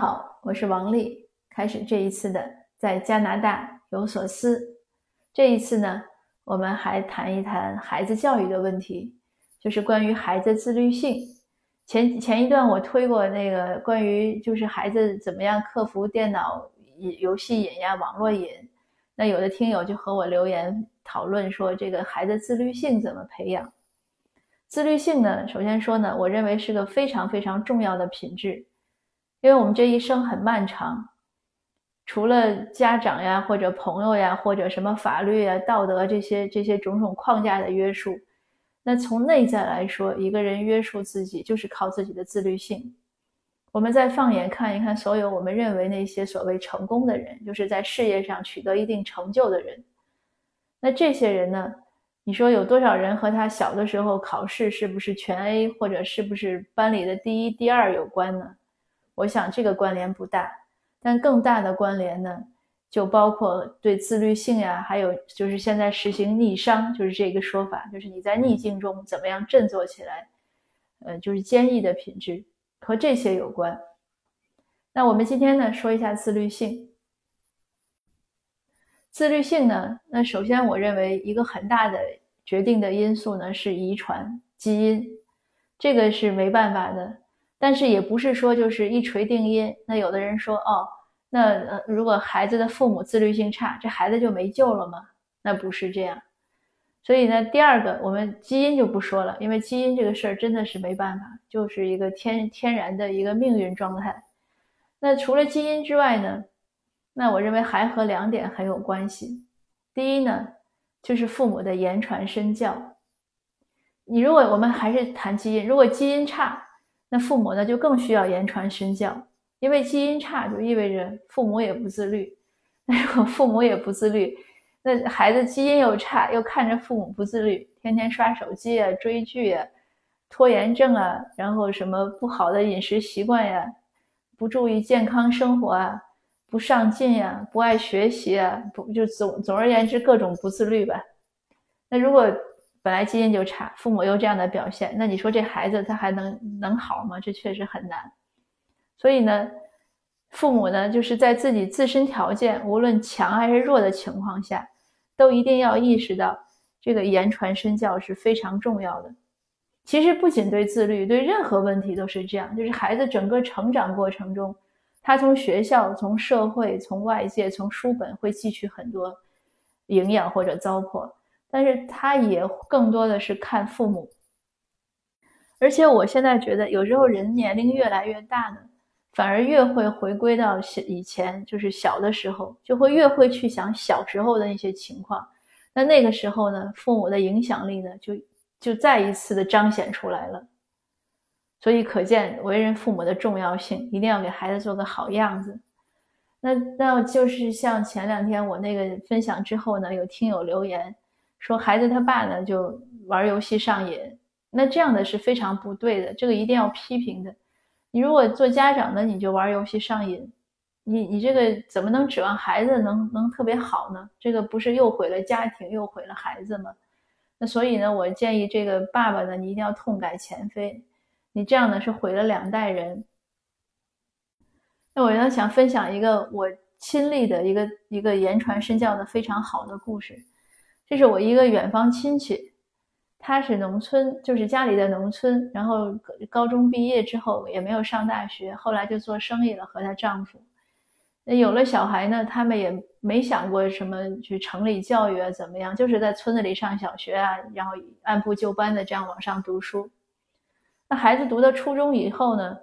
好，我是王丽。开始这一次的在加拿大有所思。这一次呢，我们还谈一谈孩子教育的问题，就是关于孩子自律性。前前一段我推过那个关于就是孩子怎么样克服电脑瘾、游戏瘾呀、网络瘾。那有的听友就和我留言讨论说，这个孩子自律性怎么培养？自律性呢，首先说呢，我认为是个非常非常重要的品质。因为我们这一生很漫长，除了家长呀，或者朋友呀，或者什么法律呀、道德这些这些种种框架的约束，那从内在来说，一个人约束自己就是靠自己的自律性。我们再放眼看一看，所有我们认为那些所谓成功的人，就是在事业上取得一定成就的人，那这些人呢？你说有多少人和他小的时候考试是不是全 A，或者是不是班里的第一、第二有关呢？我想这个关联不大，但更大的关联呢，就包括对自律性呀，还有就是现在实行逆商，就是这个说法，就是你在逆境中怎么样振作起来，呃，就是坚毅的品质和这些有关。那我们今天呢，说一下自律性。自律性呢，那首先我认为一个很大的决定的因素呢是遗传基因，这个是没办法的。但是也不是说就是一锤定音。那有的人说，哦，那呃，如果孩子的父母自律性差，这孩子就没救了吗？那不是这样。所以呢，第二个，我们基因就不说了，因为基因这个事儿真的是没办法，就是一个天天然的一个命运状态。那除了基因之外呢，那我认为还和两点很有关系。第一呢，就是父母的言传身教。你如果我们还是谈基因，如果基因差。那父母呢，就更需要言传身教，因为基因差就意味着父母也不自律。那如果父母也不自律，那孩子基因又差，又看着父母不自律，天天刷手机啊、追剧啊、拖延症啊，然后什么不好的饮食习惯呀，不注意健康生活啊，不上进呀，不爱学习啊，不就总总而言之各种不自律吧。那如果。本来基因就差，父母又这样的表现，那你说这孩子他还能能好吗？这确实很难。所以呢，父母呢就是在自己自身条件无论强还是弱的情况下，都一定要意识到这个言传身教是非常重要的。其实不仅对自律，对任何问题都是这样。就是孩子整个成长过程中，他从学校、从社会、从外界、从书本会汲取很多营养或者糟粕。但是他也更多的是看父母，而且我现在觉得，有时候人年龄越来越大呢，反而越会回归到以前，就是小的时候，就会越会去想小时候的那些情况。那那个时候呢，父母的影响力呢，就就再一次的彰显出来了。所以可见为人父母的重要性，一定要给孩子做个好样子。那那就是像前两天我那个分享之后呢，有听友留言。说孩子他爸呢就玩游戏上瘾，那这样的是非常不对的，这个一定要批评的。你如果做家长的你就玩游戏上瘾，你你这个怎么能指望孩子能能特别好呢？这个不是又毁了家庭又毁了孩子吗？那所以呢，我建议这个爸爸呢，你一定要痛改前非，你这样呢是毁了两代人。那我呢想分享一个我亲历的一个一个言传身教的非常好的故事。这是我一个远方亲戚，他是农村，就是家里的农村。然后高中毕业之后也没有上大学，后来就做生意了，和她丈夫。那有了小孩呢，他们也没想过什么去城里教育啊，怎么样，就是在村子里上小学啊，然后按部就班的这样往上读书。那孩子读到初中以后呢，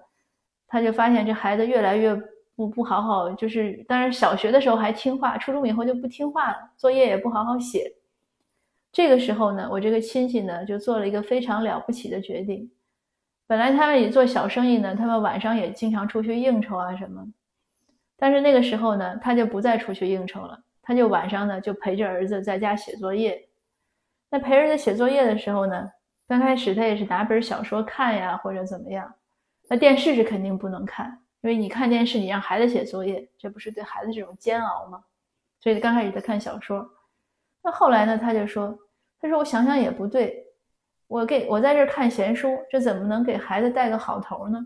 他就发现这孩子越来越不不好好，就是当然小学的时候还听话，初中以后就不听话了，作业也不好好写。这个时候呢，我这个亲戚呢就做了一个非常了不起的决定。本来他们也做小生意呢，他们晚上也经常出去应酬啊什么。但是那个时候呢，他就不再出去应酬了，他就晚上呢就陪着儿子在家写作业。那陪儿子写作业的时候呢，刚开始他也是拿本小说看呀，或者怎么样。那电视是肯定不能看，因为你看电视，你让孩子写作业，这不是对孩子这种煎熬吗？所以刚开始他看小说。那后来呢，他就说。他说：“我想想也不对，我给我在这看闲书，这怎么能给孩子带个好头呢？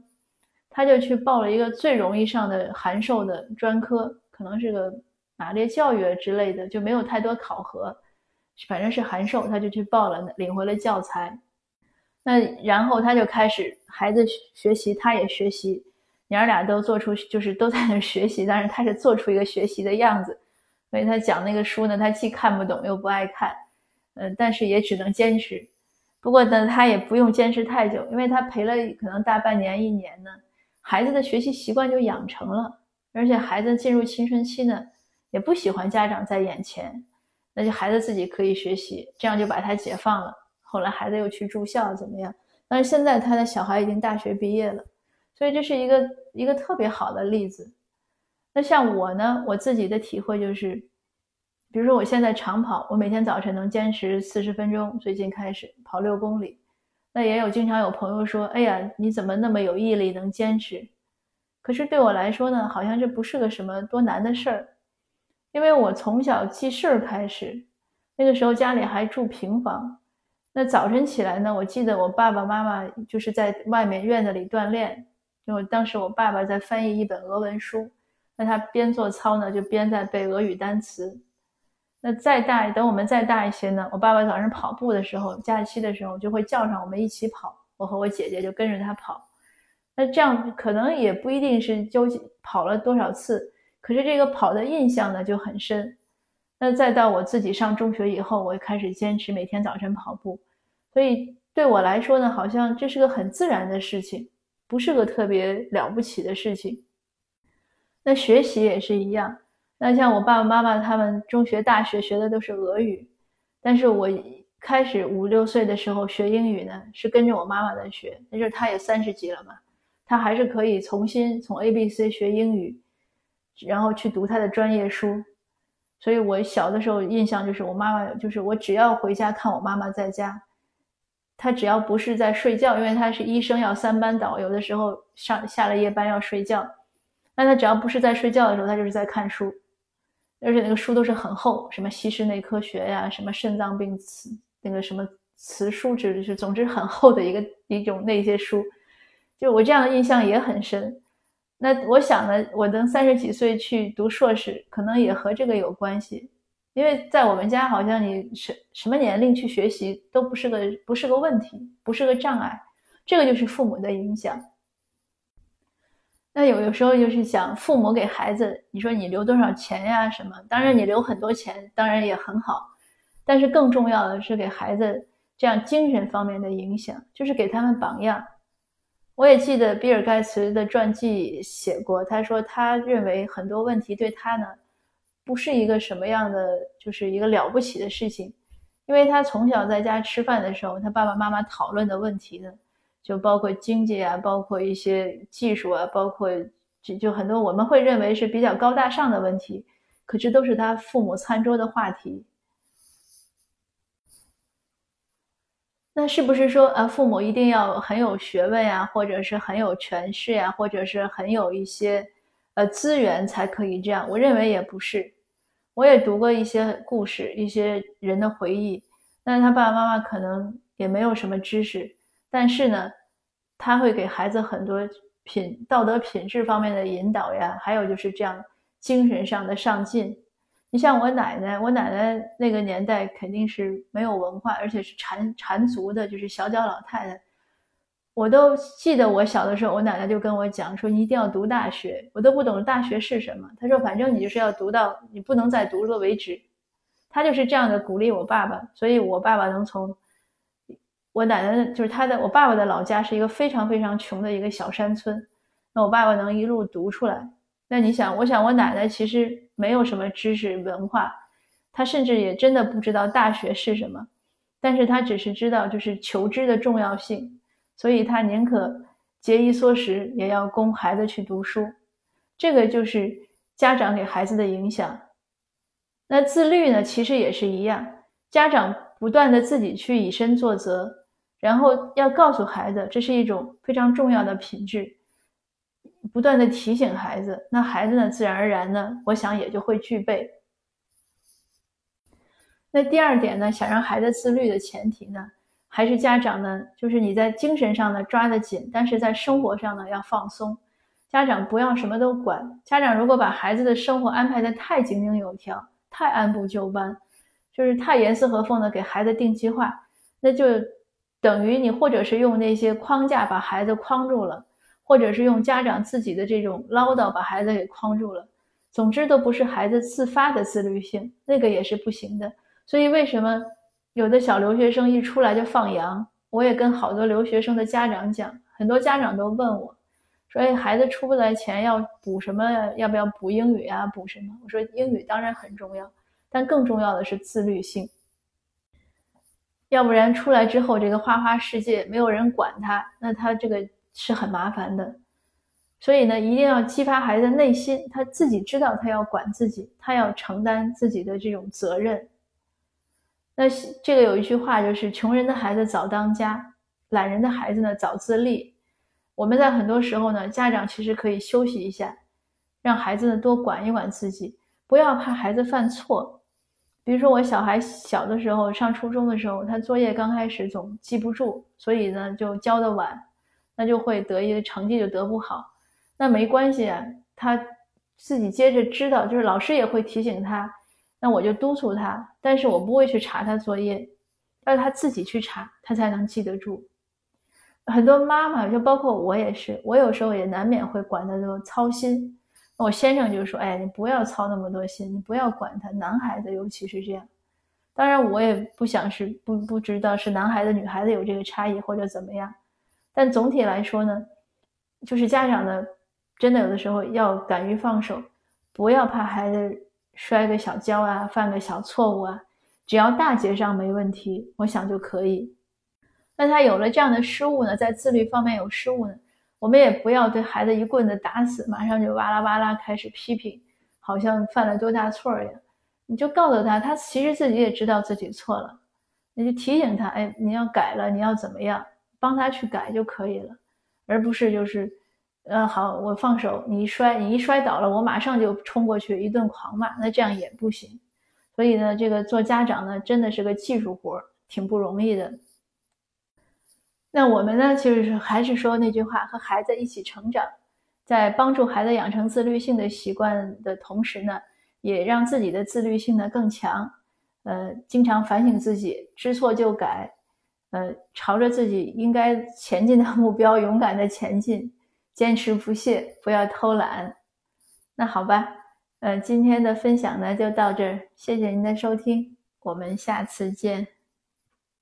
他就去报了一个最容易上的函授的专科，可能是个马列教育之类的，就没有太多考核，反正是函授，他就去报了，领回了教材。那然后他就开始孩子学习，他也学习，娘俩都做出就是都在那学习，但是他是做出一个学习的样子。所以他讲那个书呢，他既看不懂又不爱看，嗯，但是也只能坚持。不过呢，他也不用坚持太久，因为他陪了可能大半年一年呢。孩子的学习习惯就养成了，而且孩子进入青春期呢，也不喜欢家长在眼前，那就孩子自己可以学习，这样就把他解放了。后来孩子又去住校怎么样？但是现在他的小孩已经大学毕业了，所以这是一个一个特别好的例子。那像我呢，我自己的体会就是，比如说我现在长跑，我每天早晨能坚持四十分钟，最近开始跑六公里。那也有经常有朋友说：“哎呀，你怎么那么有毅力，能坚持？”可是对我来说呢，好像这不是个什么多难的事儿，因为我从小记事儿开始，那个时候家里还住平房，那早晨起来呢，我记得我爸爸妈妈就是在外面院子里锻炼，就当时我爸爸在翻译一本俄文书，那他边做操呢，就边在背俄语单词。那再大，等我们再大一些呢？我爸爸早上跑步的时候，假期的时候就会叫上我们一起跑，我和我姐姐就跟着他跑。那这样可能也不一定是究竟跑了多少次，可是这个跑的印象呢就很深。那再到我自己上中学以后，我开始坚持每天早晨跑步，所以对我来说呢，好像这是个很自然的事情，不是个特别了不起的事情。那学习也是一样。那像我爸爸妈妈他们中学、大学学的都是俄语，但是我开始五六岁的时候学英语呢，是跟着我妈妈在学。那就是她也三十几了嘛，她还是可以重新从 A B C 学英语，然后去读她的专业书。所以我小的时候印象就是我妈妈，就是我只要回家看我妈妈在家，她只要不是在睡觉，因为她是医生要三班倒，有的时候上下了夜班要睡觉，那他只要不是在睡觉的时候，他就是在看书。而且那个书都是很厚，什么西式内科学呀，什么肾脏病词，那个什么词书之类，是总之很厚的一个一种那些书，就我这样的印象也很深。那我想呢，我等三十几岁去读硕士，可能也和这个有关系，因为在我们家好像你什什么年龄去学习都不是个不是个问题，不是个障碍，这个就是父母的影响。那有的时候就是想父母给孩子，你说你留多少钱呀？什么？当然你留很多钱，当然也很好，但是更重要的是给孩子这样精神方面的影响，就是给他们榜样。我也记得比尔盖茨的传记写过，他说他认为很多问题对他呢，不是一个什么样的，就是一个了不起的事情，因为他从小在家吃饭的时候，他爸爸妈妈讨论的问题呢。就包括经济啊，包括一些技术啊，包括就就很多我们会认为是比较高大上的问题，可这都是他父母餐桌的话题。那是不是说啊，父母一定要很有学问呀，或者是很有权势呀，或者是很有一些呃资源才可以这样？我认为也不是。我也读过一些故事，一些人的回忆，但是他爸爸妈妈可能也没有什么知识。但是呢，他会给孩子很多品道德品质方面的引导呀，还有就是这样精神上的上进。你像我奶奶，我奶奶那个年代肯定是没有文化，而且是缠缠足的，就是小脚老太太。我都记得我小的时候，我奶奶就跟我讲说：“你一定要读大学。”我都不懂大学是什么。她说：“反正你就是要读到你不能再读了为止。”她就是这样的鼓励我爸爸，所以我爸爸能从。我奶奶就是他的，我爸爸的老家是一个非常非常穷的一个小山村，那我爸爸能一路读出来，那你想，我想我奶奶其实没有什么知识文化，她甚至也真的不知道大学是什么，但是她只是知道就是求知的重要性，所以她宁可节衣缩食也要供孩子去读书，这个就是家长给孩子的影响。那自律呢，其实也是一样，家长不断的自己去以身作则。然后要告诉孩子，这是一种非常重要的品质，不断的提醒孩子，那孩子呢，自然而然呢，我想也就会具备。那第二点呢，想让孩子自律的前提呢，还是家长呢？就是你在精神上呢抓得紧，但是在生活上呢要放松。家长不要什么都管。家长如果把孩子的生活安排的太井井有条、太按部就班，就是太严丝合缝的给孩子定计划，那就等于你或者是用那些框架把孩子框住了，或者是用家长自己的这种唠叨把孩子给框住了。总之都不是孩子自发的自律性，那个也是不行的。所以为什么？有的小留学生一出来就放羊，我也跟好多留学生的家长讲，很多家长都问我，说：“哎，孩子出不来钱要补什么？要不要补英语啊？补什么？”我说：“英语当然很重要，但更重要的是自律性。要不然出来之后，这个花花世界没有人管他，那他这个是很麻烦的。所以呢，一定要激发孩子的内心，他自己知道他要管自己，他要承担自己的这种责任。”那这个有一句话，就是穷人的孩子早当家，懒人的孩子呢早自立。我们在很多时候呢，家长其实可以休息一下，让孩子呢多管一管自己，不要怕孩子犯错。比如说我小孩小的时候，上初中的时候，他作业刚开始总记不住，所以呢就交的晚，那就会得一个成绩就得不好。那没关系啊，他自己接着知道，就是老师也会提醒他。那我就督促他，但是我不会去查他作业，要他自己去查，他才能记得住。很多妈妈，就包括我也是，我有时候也难免会管他都操心。我先生就说：“哎，你不要操那么多心，你不要管他。男孩子尤其是这样。当然，我也不想是不不知道是男孩子女孩子有这个差异或者怎么样。但总体来说呢，就是家长呢，真的有的时候要敢于放手，不要怕孩子。”摔个小跤啊，犯个小错误啊，只要大节上没问题，我想就可以。那他有了这样的失误呢，在自律方面有失误呢，我们也不要对孩子一棍子打死，马上就哇啦哇啦开始批评，好像犯了多大错一样。你就告诉他，他其实自己也知道自己错了，你就提醒他，哎，你要改了，你要怎么样，帮他去改就可以了，而不是就是。呃，好，我放手，你一摔，你一摔倒了，我马上就冲过去一顿狂骂，那这样也不行。所以呢，这个做家长呢，真的是个技术活，挺不容易的。那我们呢，其实是还是说那句话，和孩子一起成长，在帮助孩子养成自律性的习惯的同时呢，也让自己的自律性呢更强。呃，经常反省自己，知错就改，呃，朝着自己应该前进的目标勇敢的前进。坚持不懈，不要偷懒。那好吧，呃，今天的分享呢就到这儿，谢谢您的收听，我们下次见。